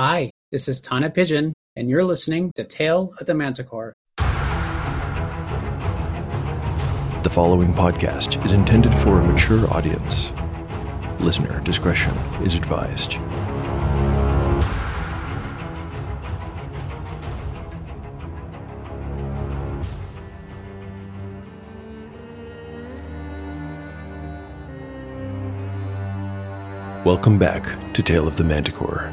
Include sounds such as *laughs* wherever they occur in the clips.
Hi, this is Tana Pigeon, and you're listening to Tale of the Manticore. The following podcast is intended for a mature audience. Listener discretion is advised. Welcome back to Tale of the Manticore,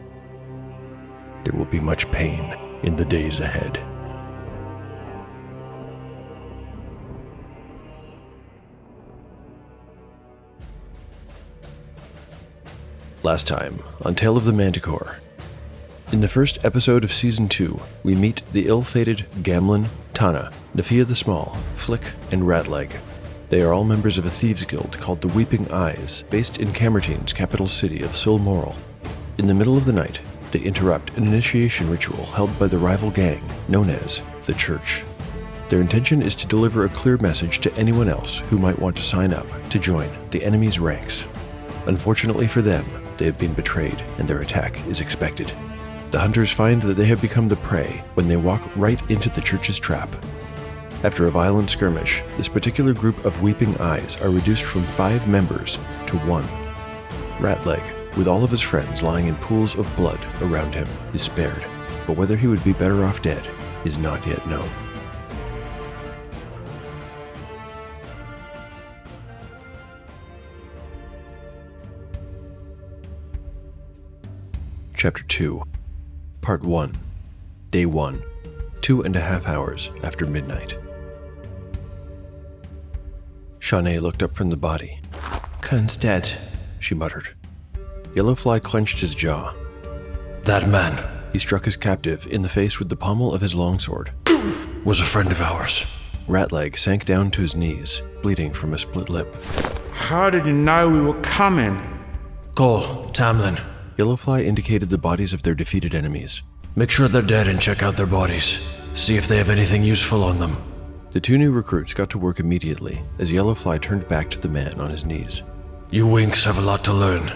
There will be much pain in the days ahead. Last time on Tale of the Manticore. In the first episode of Season 2, we meet the ill fated Gamlin, Tana, Nafia the Small, Flick, and Ratleg. They are all members of a thieves guild called the Weeping Eyes, based in Camertine's capital city of Silmoral. In the middle of the night, they interrupt an initiation ritual held by the rival gang known as the Church. Their intention is to deliver a clear message to anyone else who might want to sign up to join the enemy's ranks. Unfortunately for them, they have been betrayed and their attack is expected. The hunters find that they have become the prey when they walk right into the church's trap. After a violent skirmish, this particular group of weeping eyes are reduced from five members to one. Ratleg, with all of his friends lying in pools of blood around him, is spared, but whether he would be better off dead is not yet known. Chapter 2, Part 1, Day 1, two and a half hours after midnight. Shawnee looked up from the body. Kern's dead. She muttered. Yellowfly clenched his jaw. That man He struck his captive in the face with the pommel of his longsword. was a friend of ours. Ratleg sank down to his knees, bleeding from a split lip. How did you know we were coming? Cole, Tamlin, Yellowfly indicated the bodies of their defeated enemies. make sure they're dead and check out their bodies. See if they have anything useful on them. The two new recruits got to work immediately as Yellowfly turned back to the man on his knees. You Winks have a lot to learn.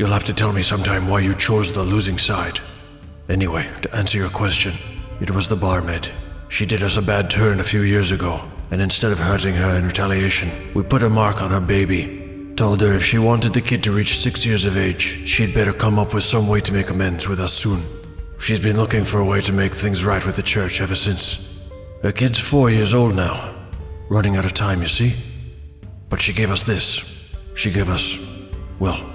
You'll have to tell me sometime why you chose the losing side. Anyway, to answer your question, it was the barmaid. She did us a bad turn a few years ago, and instead of hurting her in retaliation, we put a mark on her baby. Told her if she wanted the kid to reach six years of age, she'd better come up with some way to make amends with us soon. She's been looking for a way to make things right with the church ever since. Her kid's four years old now. Running out of time, you see? But she gave us this. She gave us. Well,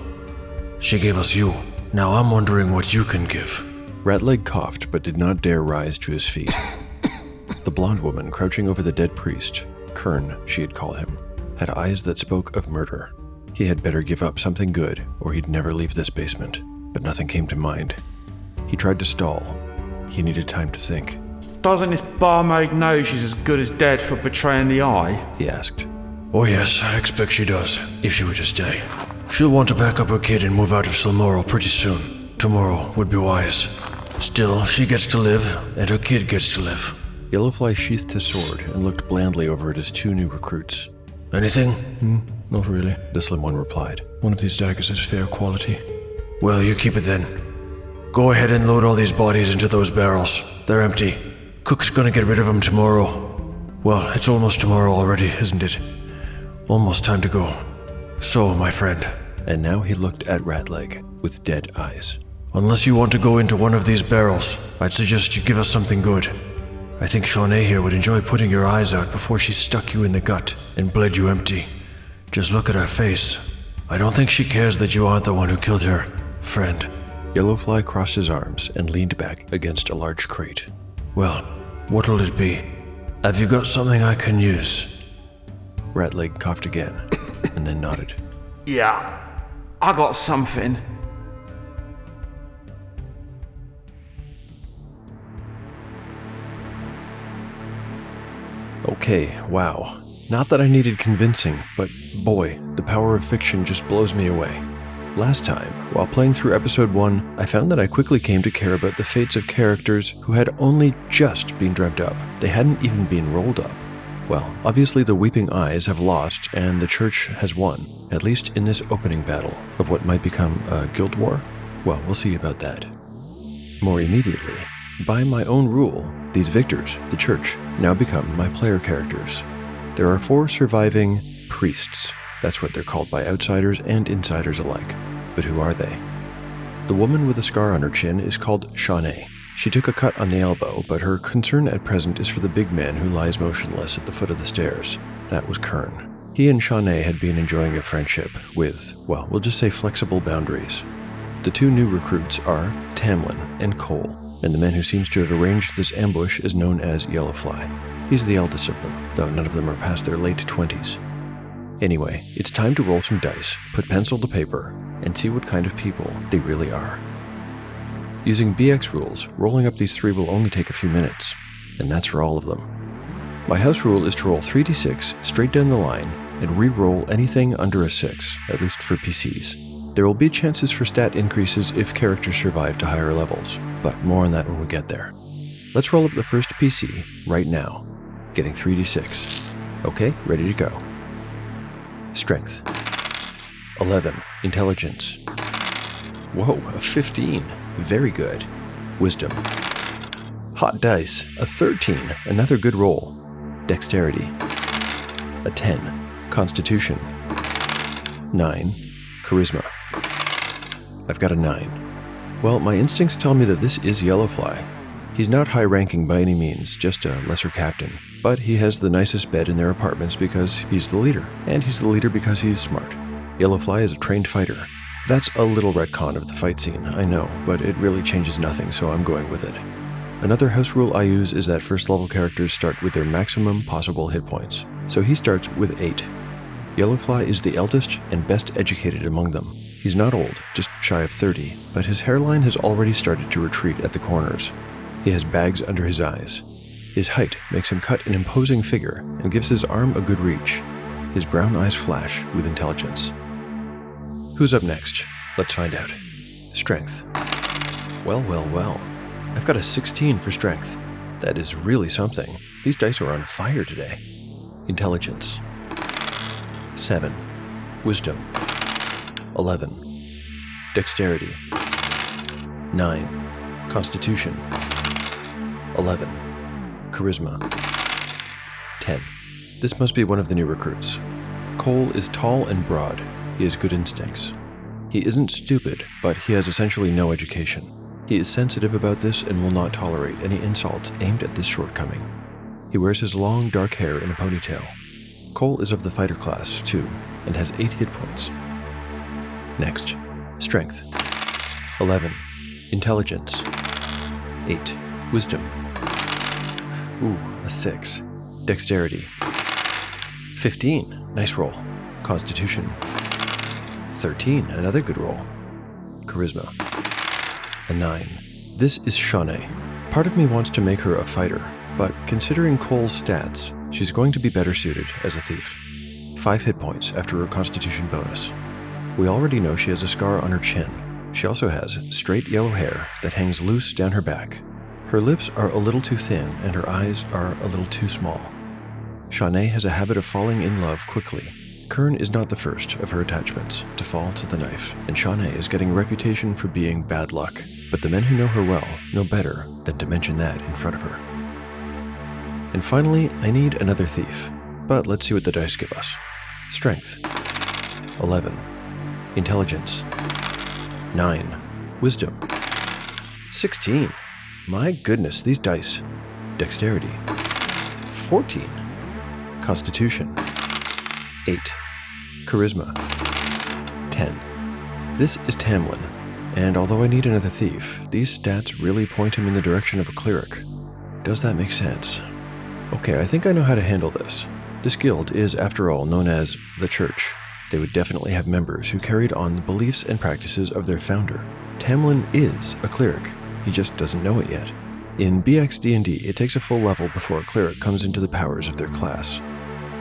she gave us you. Now I'm wondering what you can give. Ratleg coughed but did not dare rise to his feet. *laughs* the blonde woman crouching over the dead priest, Kern, she had called him, had eyes that spoke of murder. He had better give up something good, or he'd never leave this basement. But nothing came to mind. He tried to stall. He needed time to think. Doesn't this barmaid know she's as good as dead for betraying the eye? He asked. Oh, yes, I expect she does, if she were to stay. She'll want to pack up her kid and move out of Silmoral pretty soon. Tomorrow would be wise. Still, she gets to live, and her kid gets to live. Yellowfly sheathed his sword and looked blandly over at his two new recruits. Anything? Hmm, Not really. The slim one replied. One of these daggers is fair quality. Well, you keep it then. Go ahead and load all these bodies into those barrels. They're empty. Cook's gonna get rid of them tomorrow. Well, it's almost tomorrow already, isn't it? Almost time to go. So, my friend, And now he looked at Ratleg with dead eyes. unless you want to go into one of these barrels, I'd suggest you give us something good. I think Shawnee here would enjoy putting your eyes out before she stuck you in the gut and bled you empty. Just look at her face. I don't think she cares that you aren't the one who killed her, friend. Yellowfly crossed his arms and leaned back against a large crate. Well, what'll it be? Have you got something I can use? Ratleg coughed again and then nodded. Yeah, I got something. Okay, wow. Not that I needed convincing, but boy, the power of fiction just blows me away. Last time, while playing through episode 1, I found that I quickly came to care about the fates of characters who had only just been dreamt up. They hadn't even been rolled up. Well, obviously the Weeping Eyes have lost and the Church has won, at least in this opening battle of what might become a guild war. Well, we'll see about that. More immediately, by my own rule, these victors, the Church, now become my player characters. There are four surviving priests. That's what they're called by outsiders and insiders alike. But who are they? The woman with a scar on her chin is called Shawnee. She took a cut on the elbow, but her concern at present is for the big man who lies motionless at the foot of the stairs. That was Kern. He and Shawnee had been enjoying a friendship with, well, we'll just say flexible boundaries. The two new recruits are Tamlin and Cole, and the man who seems to have arranged this ambush is known as Yellowfly. He's the eldest of them, though none of them are past their late 20s. Anyway, it's time to roll some dice, put pencil to paper, and see what kind of people they really are. Using BX rules, rolling up these three will only take a few minutes, and that's for all of them. My house rule is to roll 3d6 straight down the line and re roll anything under a 6, at least for PCs. There will be chances for stat increases if characters survive to higher levels, but more on that when we get there. Let's roll up the first PC right now, getting 3d6. Okay, ready to go. Strength 11. Intelligence. Whoa, a 15. Very good. Wisdom. Hot dice. A 13. Another good roll. Dexterity. A 10. Constitution. 9. Charisma. I've got a 9. Well, my instincts tell me that this is Yellowfly. He's not high ranking by any means, just a lesser captain. But he has the nicest bed in their apartments because he's the leader, and he's the leader because he's smart. Yellowfly is a trained fighter, that's a little retcon of the fight scene, I know, but it really changes nothing, so I'm going with it. Another house rule I use is that first level characters start with their maximum possible hit points, so he starts with 8. Yellowfly is the eldest and best educated among them. He's not old, just shy of 30, but his hairline has already started to retreat at the corners. He has bags under his eyes. His height makes him cut an imposing figure and gives his arm a good reach. His brown eyes flash with intelligence. Who's up next? Let's find out. Strength. Well, well, well. I've got a 16 for strength. That is really something. These dice are on fire today. Intelligence. 7. Wisdom. 11. Dexterity. 9. Constitution. 11. Charisma. 10. This must be one of the new recruits. Cole is tall and broad, he has good instincts. He isn't stupid, but he has essentially no education. He is sensitive about this and will not tolerate any insults aimed at this shortcoming. He wears his long dark hair in a ponytail. Cole is of the fighter class, too, and has 8 hit points. Next, Strength 11. Intelligence 8. Wisdom. Ooh, a 6. Dexterity 15. Nice roll. Constitution 13, another good roll. Charisma. A 9. This is Shawnee. Part of me wants to make her a fighter, but considering Cole's stats, she's going to be better suited as a thief. 5 hit points after her constitution bonus. We already know she has a scar on her chin. She also has straight yellow hair that hangs loose down her back. Her lips are a little too thin and her eyes are a little too small. Shawnee has a habit of falling in love quickly Kern is not the first of her attachments to fall to the knife, and Shawnee is getting a reputation for being bad luck, but the men who know her well know better than to mention that in front of her. And finally, I need another thief, but let's see what the dice give us. Strength 11. Intelligence 9. Wisdom 16. My goodness, these dice. Dexterity 14. Constitution 8. Charisma 10. This is Tamlin, and although I need another thief, these stats really point him in the direction of a cleric. Does that make sense? Okay, I think I know how to handle this. This guild is, after all, known as the Church. They would definitely have members who carried on the beliefs and practices of their founder. Tamlin is a cleric, he just doesn't know it yet. In BXD&D, it takes a full level before a cleric comes into the powers of their class.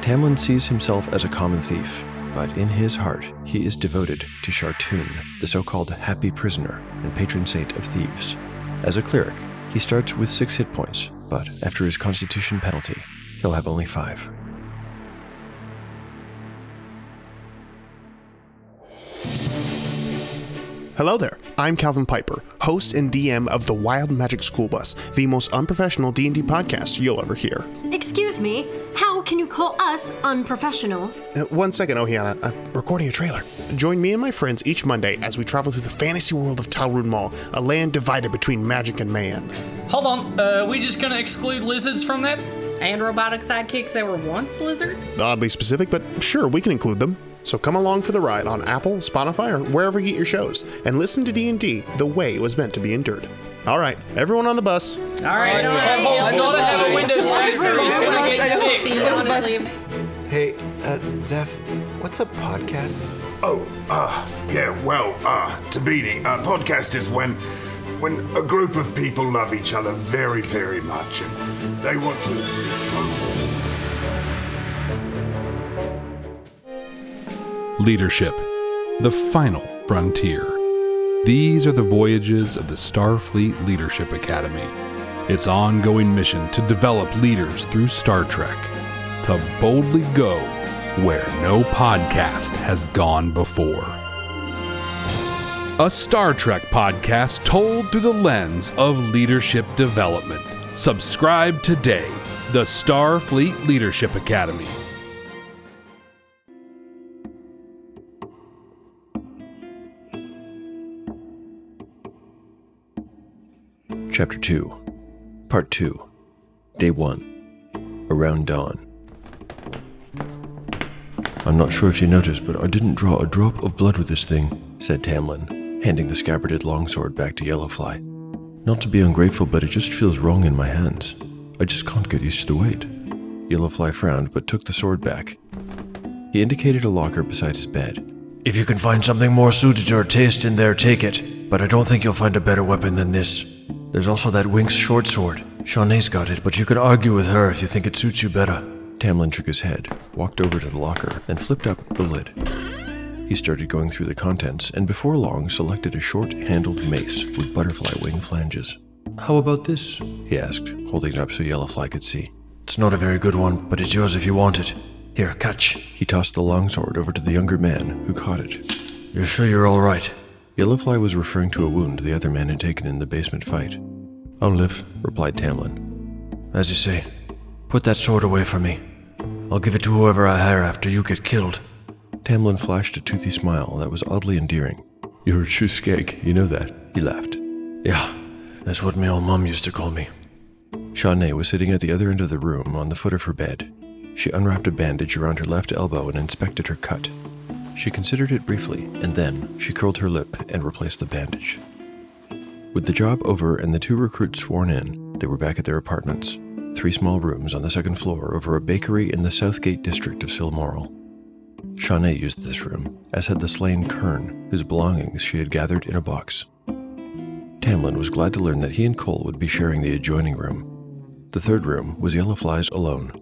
Tamlin sees himself as a common thief, but in his heart, he is devoted to Shartoon, the so-called happy prisoner and patron saint of thieves. As a cleric, he starts with six hit points, but after his constitution penalty, he'll have only five. Hello there. I'm Calvin Piper, host and DM of the Wild Magic School Bus, the most unprofessional D&D podcast you'll ever hear. Excuse me, how can you call us unprofessional? Uh, one second, Ohiana. I'm recording a trailer. Join me and my friends each Monday as we travel through the fantasy world of Talrun Mall, a land divided between magic and man. Hold on, uh, we just gonna exclude lizards from that? And robotic sidekicks that were once lizards? Oddly specific, but sure, we can include them. So come along for the ride on Apple, Spotify, or wherever you get your shows, and listen to D&D the way it was meant to be endured. All right, everyone on the bus. All right, all right. Almost gotta have a window seat or he's gonna get sick. Hey, uh, Zeph, what's a podcast? Oh, uh, yeah, well, uh, Tabini, a podcast is when when a group of people love each other very, very much and they want to. Leadership, the final frontier. These are the voyages of the Starfleet Leadership Academy. Its ongoing mission to develop leaders through Star Trek, to boldly go where no podcast has gone before. A Star Trek podcast told through the lens of leadership development. Subscribe today. The Starfleet Leadership Academy. Chapter 2, Part 2, Day 1, Around Dawn. I'm not sure if you noticed, but I didn't draw a drop of blood with this thing, said Tamlin, handing the scabbarded longsword back to Yellowfly. Not to be ungrateful, but it just feels wrong in my hands. I just can't get used to the weight. Yellowfly frowned, but took the sword back. He indicated a locker beside his bed. If you can find something more suited to your taste in there, take it. But I don't think you'll find a better weapon than this. There's also that Winks short sword. Shawnee's got it, but you can argue with her if you think it suits you better. Tamlin shook his head, walked over to the locker, and flipped up the lid. He started going through the contents, and before long selected a short handled mace with butterfly wing flanges. How about this? he asked, holding it up so Yellowfly could see. It's not a very good one, but it's yours if you want it. Here, catch. He tossed the longsword over to the younger man, who caught it. You're sure you're all right? Yellowfly was referring to a wound the other man had taken in the basement fight. I'll live, replied Tamlin. As you say. Put that sword away from me. I'll give it to whoever I hire after you get killed. Tamlin flashed a toothy smile that was oddly endearing. You're a true skeg, you know that? He laughed. Yeah, that's what my old mum used to call me. Shawnee was sitting at the other end of the room on the foot of her bed. She unwrapped a bandage around her left elbow and inspected her cut. She considered it briefly, and then she curled her lip and replaced the bandage. With the job over and the two recruits sworn in, they were back at their apartments, three small rooms on the second floor over a bakery in the Southgate district of Silmoral. Shawnee used this room, as had the slain Kern, whose belongings she had gathered in a box. Tamlin was glad to learn that he and Cole would be sharing the adjoining room. The third room was Yellowfly's alone.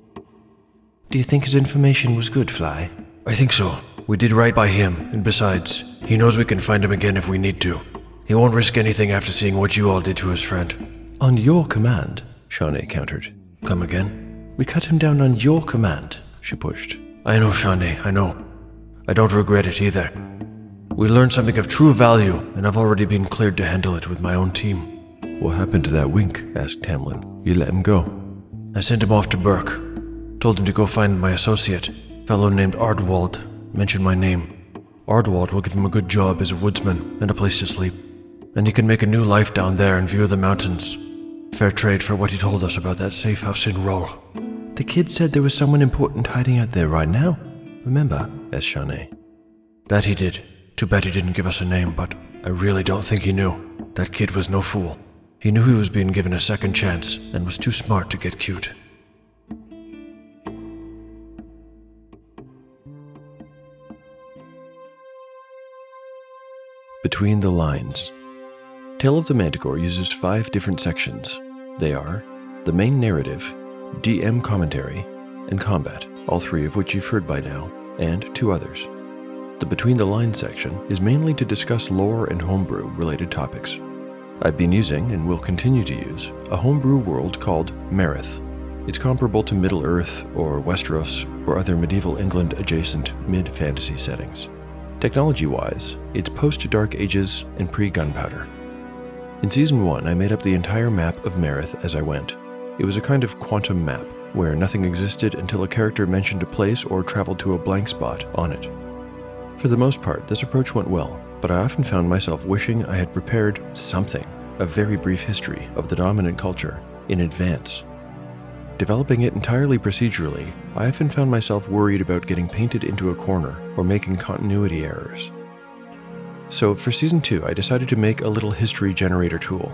Do you think his information was good, Fly? I think so. We did right by him, and besides, he knows we can find him again if we need to. He won't risk anything after seeing what you all did to his friend. On your command, Shawnee countered. Come again? We cut him down on your command. She pushed. I know, Shawnee, I know. I don't regret it either. We learned something of true value, and I've already been cleared to handle it with my own team. What happened to that wink? asked Tamlin. You let him go. I sent him off to Burke. Told him to go find my associate, fellow named Ardwald. Mentioned my name. Ardwald will give him a good job as a woodsman and a place to sleep. And he can make a new life down there in view of the mountains. Fair trade for what he told us about that safe house in Rull. The kid said there was someone important hiding out there right now. Remember? asked Shawnee. That he did. Too bad he didn't give us a name, but I really don't think he knew. That kid was no fool. He knew he was being given a second chance and was too smart to get cute. Between the Lines. Tale of the Manticore uses five different sections They are the main narrative, DM commentary, and combat, all three of which you've heard by now, and two others. The Between the Lines section is mainly to discuss lore and homebrew related topics. I've been using, and will continue to use, a homebrew world called Marith. It's comparable to Middle Earth or Westeros or other medieval England adjacent mid fantasy settings. Technology wise, it's post Dark Ages and pre gunpowder. In Season 1, I made up the entire map of Marith as I went. It was a kind of quantum map, where nothing existed until a character mentioned a place or traveled to a blank spot on it. For the most part, this approach went well, but I often found myself wishing I had prepared something, a very brief history of the dominant culture, in advance. Developing it entirely procedurally, I often found myself worried about getting painted into a corner or making continuity errors. So, for Season 2, I decided to make a little history generator tool.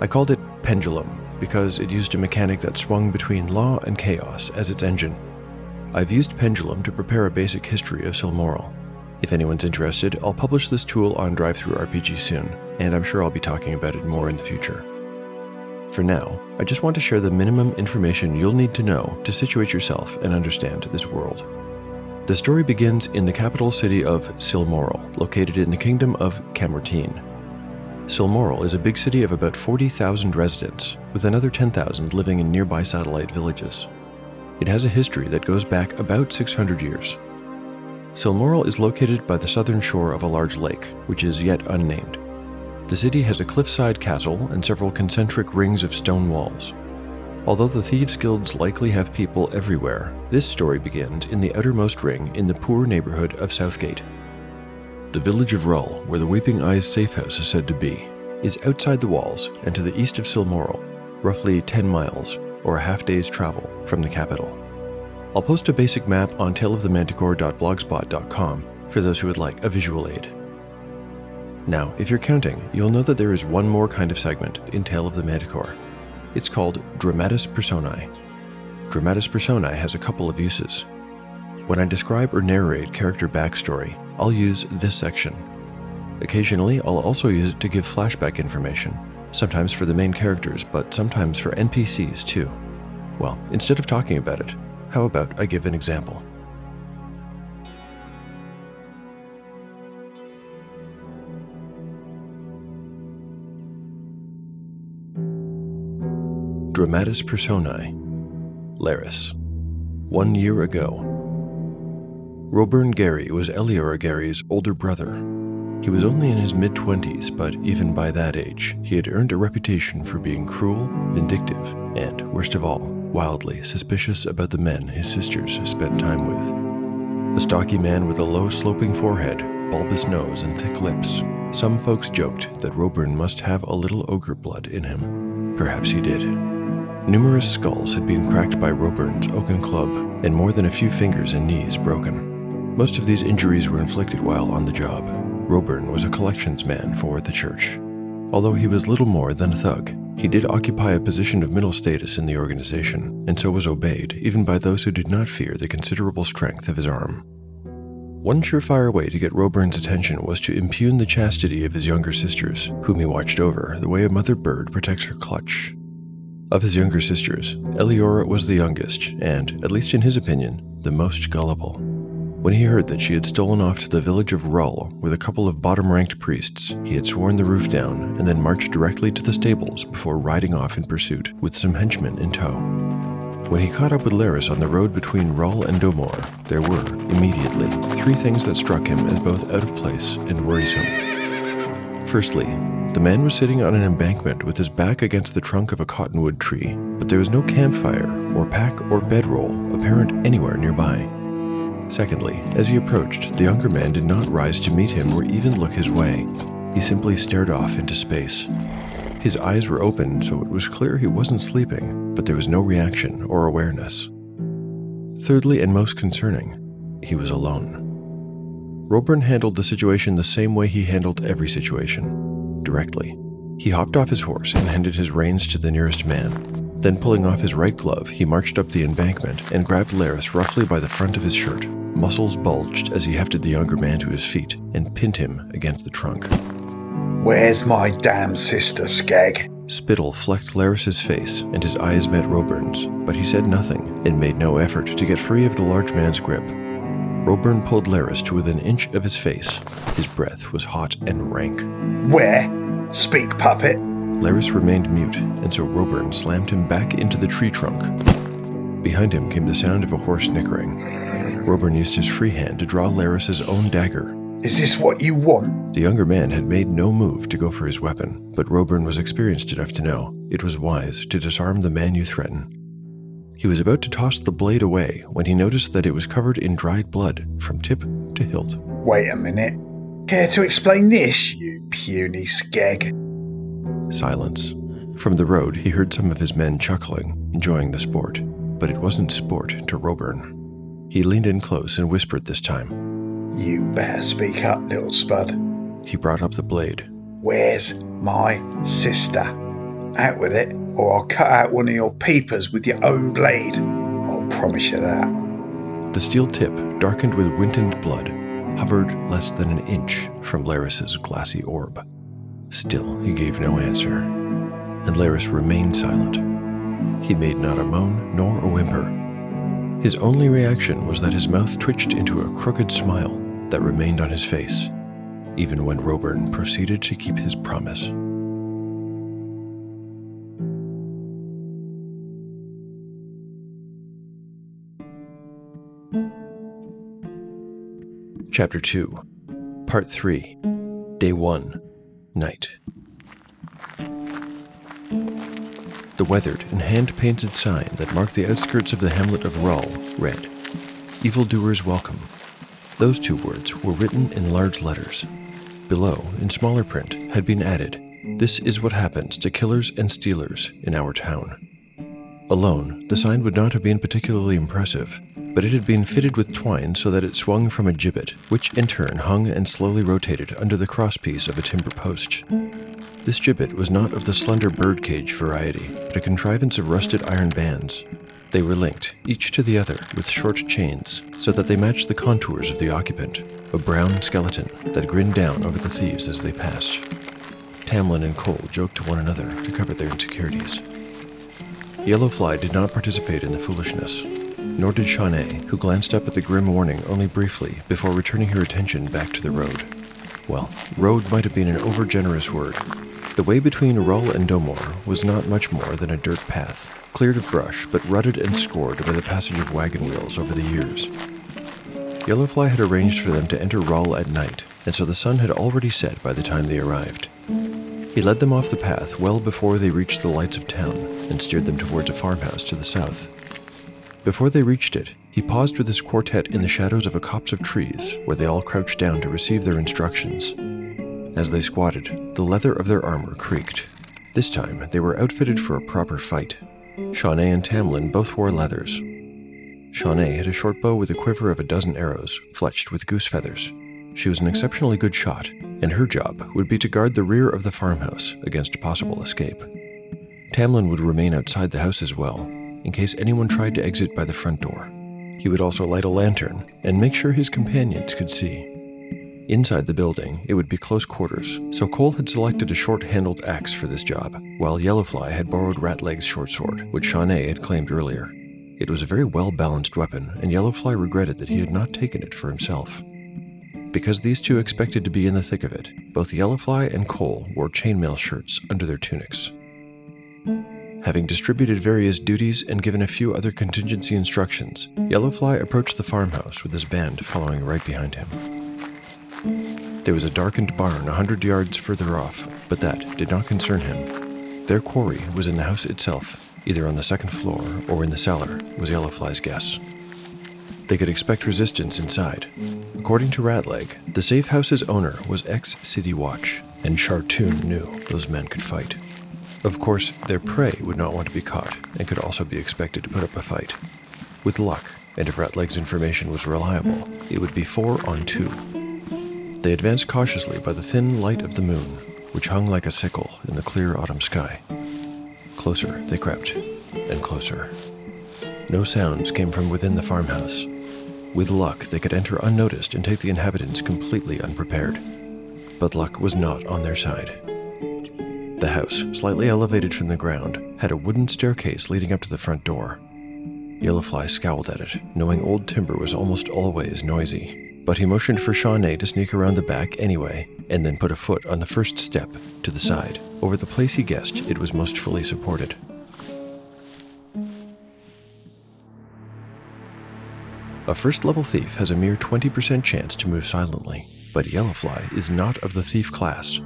I called it Pendulum because it used a mechanic that swung between law and chaos as its engine. I've used Pendulum to prepare a basic history of Silmoral. If anyone's interested, I'll publish this tool on DriveThruRPG soon, and I'm sure I'll be talking about it more in the future. For now, I just want to share the minimum information you'll need to know to situate yourself and understand this world. The story begins in the capital city of Silmoral, located in the kingdom of Camertine. Silmoral is a big city of about 40,000 residents, with another 10,000 living in nearby satellite villages. It has a history that goes back about 600 years. Silmoral is located by the southern shore of a large lake, which is yet unnamed. The city has a cliffside castle and several concentric rings of stone walls. Although the Thieves' Guilds likely have people everywhere, this story begins in the outermost ring in the poor neighborhood of Southgate. The village of Rull, where the Weeping Eyes safe house is said to be, is outside the walls and to the east of Silmoral, roughly 10 miles, or a half day's travel, from the capital. I'll post a basic map on taleofthemanticore.blogspot.com for those who would like a visual aid. Now, if you're counting, you'll know that there is one more kind of segment in Tale of the Manticore. It's called Dramatis Personae. Dramatis Personae has a couple of uses. When I describe or narrate character backstory, I'll use this section. Occasionally, I'll also use it to give flashback information, sometimes for the main characters, but sometimes for NPCs too. Well, instead of talking about it, how about I give an example? Dramatis Personae Laris. One year ago. Roburn Gary was Eliora Gary's older brother. He was only in his mid 20s, but even by that age, he had earned a reputation for being cruel, vindictive, and, worst of all, wildly suspicious about the men his sisters spent time with. A stocky man with a low sloping forehead, bulbous nose, and thick lips, some folks joked that Roburn must have a little ogre blood in him. Perhaps he did. Numerous skulls had been cracked by Roburn's oaken club, and more than a few fingers and knees broken. Most of these injuries were inflicted while on the job. Roburn was a collections man for the church. Although he was little more than a thug, he did occupy a position of middle status in the organization, and so was obeyed even by those who did not fear the considerable strength of his arm. One surefire way to get Roburn's attention was to impugn the chastity of his younger sisters, whom he watched over the way a mother bird protects her clutch. Of his younger sisters, Eliora was the youngest, and, at least in his opinion, the most gullible. When he heard that she had stolen off to the village of Rull with a couple of bottom ranked priests, he had sworn the roof down and then marched directly to the stables before riding off in pursuit, with some henchmen in tow. When he caught up with Laris on the road between Rull and Domor, there were, immediately, three things that struck him as both out of place and worrisome. Firstly, the man was sitting on an embankment with his back against the trunk of a cottonwood tree, but there was no campfire or pack or bedroll apparent anywhere nearby. Secondly, as he approached, the younger man did not rise to meet him or even look his way. He simply stared off into space. His eyes were open, so it was clear he wasn't sleeping, but there was no reaction or awareness. Thirdly, and most concerning, he was alone. Roburn handled the situation the same way he handled every situation directly. He hopped off his horse and handed his reins to the nearest man. Then, pulling off his right glove, he marched up the embankment and grabbed Laris roughly by the front of his shirt. Muscles bulged as he hefted the younger man to his feet and pinned him against the trunk. Where's my damn sister, Skag? Spittle flecked Laris's face, and his eyes met Roburn's, but he said nothing and made no effort to get free of the large man's grip. Roburn pulled Laris to within an inch of his face. His breath was hot and rank. Where? Speak, puppet. Laris remained mute, and so Roburn slammed him back into the tree trunk. Behind him came the sound of a horse nickering. Roburn used his free hand to draw Laris's own dagger. Is this what you want? The younger man had made no move to go for his weapon, but Roburn was experienced enough to know it was wise to disarm the man you threaten. He was about to toss the blade away when he noticed that it was covered in dried blood from tip to hilt. Wait a minute. Care to explain this, you puny skeg? Silence. From the road, he heard some of his men chuckling, enjoying the sport, but it wasn't sport to Roburn. He leaned in close and whispered this time. You better speak up, little spud. He brought up the blade. Where's my sister? Out with it, or I'll cut out one of your peepers with your own blade. I'll promise you that. The steel tip, darkened with wintened blood, hovered less than an inch from Laris's glassy orb. Still, he gave no answer, and Laris remained silent. He made not a moan nor a whimper. His only reaction was that his mouth twitched into a crooked smile that remained on his face, even when Roburn proceeded to keep his promise. Chapter 2, Part 3, Day 1, Night. The weathered and hand painted sign that marked the outskirts of the hamlet of Rull read, Evildoers Welcome. Those two words were written in large letters. Below, in smaller print, had been added, This is what happens to killers and stealers in our town. Alone, the sign would not have been particularly impressive, but it had been fitted with twine so that it swung from a gibbet, which in turn hung and slowly rotated under the crosspiece of a timber post. This gibbet was not of the slender birdcage variety, but a contrivance of rusted iron bands. They were linked, each to the other, with short chains, so that they matched the contours of the occupant, a brown skeleton that grinned down over the thieves as they passed. Tamlin and Cole joked to one another to cover their insecurities. Yellowfly did not participate in the foolishness, nor did Shawnee, who glanced up at the grim warning only briefly before returning her attention back to the road. Well, road might have been an overgenerous word. The way between Rull and Domor was not much more than a dirt path, cleared of brush but rutted and scored by the passage of wagon wheels over the years. Yellowfly had arranged for them to enter Rull at night, and so the sun had already set by the time they arrived. He led them off the path well before they reached the lights of town and steered them towards a farmhouse to the south. Before they reached it, he paused with his quartet in the shadows of a copse of trees where they all crouched down to receive their instructions. As they squatted, the leather of their armor creaked. This time, they were outfitted for a proper fight. Shawnee and Tamlin both wore leathers. Shawnee had a short bow with a quiver of a dozen arrows, fletched with goose feathers. She was an exceptionally good shot, and her job would be to guard the rear of the farmhouse against possible escape. Tamlin would remain outside the house as well, in case anyone tried to exit by the front door. He would also light a lantern and make sure his companions could see. Inside the building, it would be close quarters, so Cole had selected a short handled axe for this job, while Yellowfly had borrowed Ratleg's short sword, which Shawnee had claimed earlier. It was a very well balanced weapon, and Yellowfly regretted that he had not taken it for himself. Because these two expected to be in the thick of it, both Yellowfly and Cole wore chainmail shirts under their tunics. Having distributed various duties and given a few other contingency instructions, Yellowfly approached the farmhouse with his band following right behind him. There was a darkened barn a hundred yards further off, but that did not concern him. Their quarry was in the house itself, either on the second floor or in the cellar, was Yellowfly's guess. They could expect resistance inside. According to Ratleg, the safe house's owner was ex City Watch, and Chartoon knew those men could fight. Of course, their prey would not want to be caught and could also be expected to put up a fight. With luck, and if Ratleg's information was reliable, it would be four on two. They advanced cautiously by the thin light of the moon, which hung like a sickle in the clear autumn sky. Closer they crept, and closer. No sounds came from within the farmhouse. With luck, they could enter unnoticed and take the inhabitants completely unprepared. But luck was not on their side. The house, slightly elevated from the ground, had a wooden staircase leading up to the front door. Yellowfly scowled at it, knowing old timber was almost always noisy. But he motioned for Shawnee to sneak around the back anyway, and then put a foot on the first step to the side, over the place he guessed it was most fully supported. A first level thief has a mere 20% chance to move silently, but Yellowfly is not of the thief class.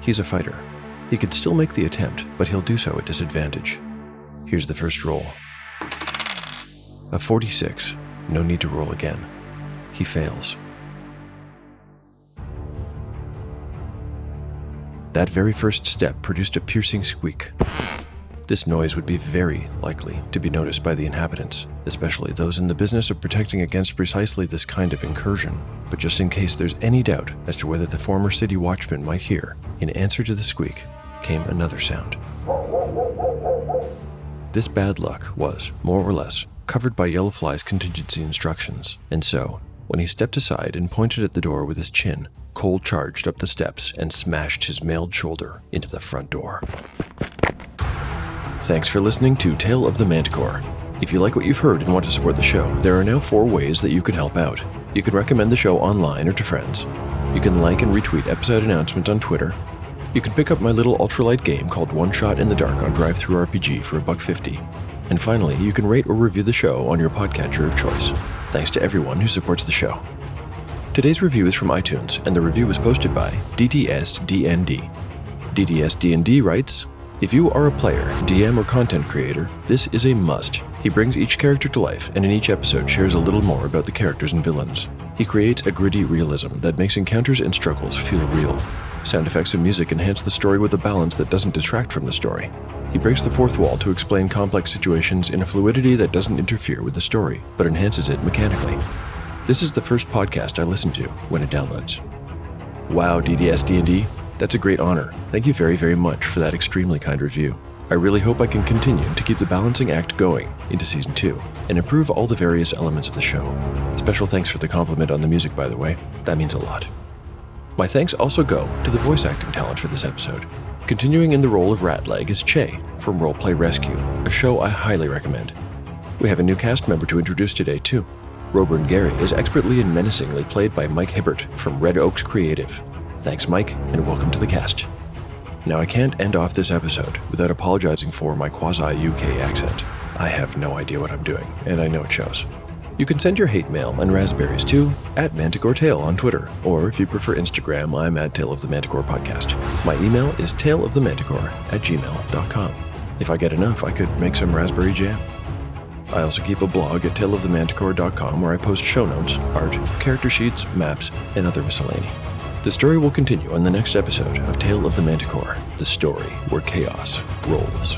He's a fighter. He can still make the attempt, but he'll do so at disadvantage. Here's the first roll. A 46. No need to roll again. He fails. That very first step produced a piercing squeak. This noise would be very likely to be noticed by the inhabitants, especially those in the business of protecting against precisely this kind of incursion. But just in case there's any doubt as to whether the former city watchman might hear, in answer to the squeak came another sound. This bad luck was, more or less, covered by Yellowfly's contingency instructions, and so, when he stepped aside and pointed at the door with his chin, Cole charged up the steps and smashed his mailed shoulder into the front door. Thanks for listening to Tale of the Manticore. If you like what you've heard and want to support the show, there are now four ways that you can help out. You can recommend the show online or to friends. You can like and retweet episode announcements on Twitter. You can pick up my little ultralight game called One Shot in the Dark on DriveThruRPG for a buck fifty. And finally, you can rate or review the show on your podcatcher of choice. Thanks to everyone who supports the show. Today's review is from iTunes, and the review was posted by DDSDND. DDSDND writes, if you are a player, DM, or content creator, this is a must. He brings each character to life and in each episode shares a little more about the characters and villains. He creates a gritty realism that makes encounters and struggles feel real. Sound effects and music enhance the story with a balance that doesn't detract from the story. He breaks the fourth wall to explain complex situations in a fluidity that doesn't interfere with the story, but enhances it mechanically. This is the first podcast I listen to when it downloads. Wow, DDSD&D, that's a great honor. Thank you very, very much for that extremely kind review. I really hope I can continue to keep the balancing act going into season 2 and improve all the various elements of the show. Special thanks for the compliment on the music, by the way. That means a lot. My thanks also go to the voice acting talent for this episode. Continuing in the role of Ratleg is Che from Roleplay Rescue, a show I highly recommend. We have a new cast member to introduce today, too. Roburn Gary is expertly and menacingly played by Mike Hibbert from Red Oaks Creative. Thanks, Mike, and welcome to the cast. Now, I can't end off this episode without apologizing for my quasi UK accent. I have no idea what I'm doing, and I know it shows. You can send your hate mail and raspberries to at Manticore Tale on Twitter, or if you prefer Instagram, I'm at Tale of the Manticore Podcast. My email is taleofthemanticore at gmail.com. If I get enough, I could make some raspberry jam. I also keep a blog at taleofthemanticore.com where I post show notes, art, character sheets, maps, and other miscellany. The story will continue on the next episode of Tale of the Manticore, the story where chaos rolls.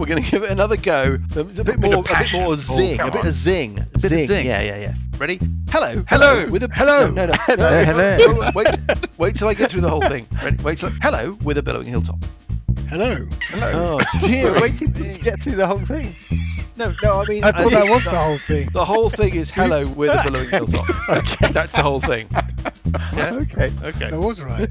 We're going to give it another go. It's a bit bit more, of a bit more zing, come a bit of zing, A bit of zing. Yeah, yeah, yeah. Ready? Hello, Hello. with a Hello. No, no, no. Hello, no, hello. no, Wait, wait till I get through the whole thing. Ready? Wait till. Hello, with a billowing hilltop. Hello. Hello. Oh *laughs* dear, We're waiting to get through the whole thing. No, no, I mean, I thought as that was the whole thing. The whole thing is hello with a billowing *laughs* hilltop. Okay, that's the whole thing. *laughs* Yeah? Okay. Okay. That was right.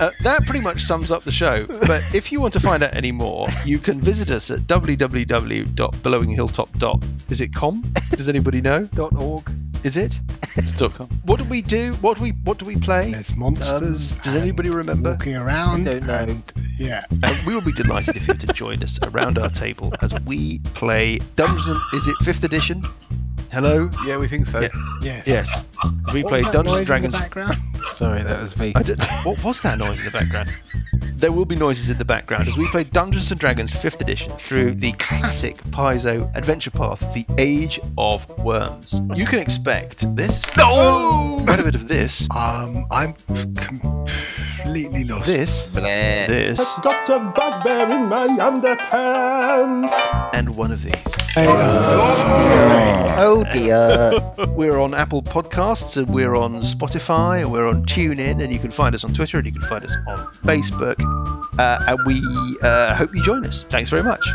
Uh, that pretty much sums up the show. But if you want to find out any more, you can visit us at www.billowinghilltop. Is it com? Does anybody know? Dot org. Is it? It's dot com. What do we do? What do we What do we play? There's monsters. Um, does anybody remember? Walking around. I don't know. And, yeah. And we will be delighted if you to join us around our table as we play Dungeon. Is it fifth edition? Hello. Yeah, we think so. Yeah. Yes. Yes. We What play Dungeons and Dragons. In the background? Sorry, that was me. I don't, what was that noise in the background? There will be noises in the background as we play Dungeons and Dragons 5th edition through the classic Paizo adventure path, The Age of Worms. You can expect this. No! Quite a bit of this. Um, I'm completely lost. This. This. Got a bugbear in my underpants. And one of these. Oh dear. *laughs* We're on Apple Podcasts and we're on Spotify and we're on TuneIn and you can find us on Twitter and you can find us on Facebook. Uh, and we uh, hope you join us. Thanks very much.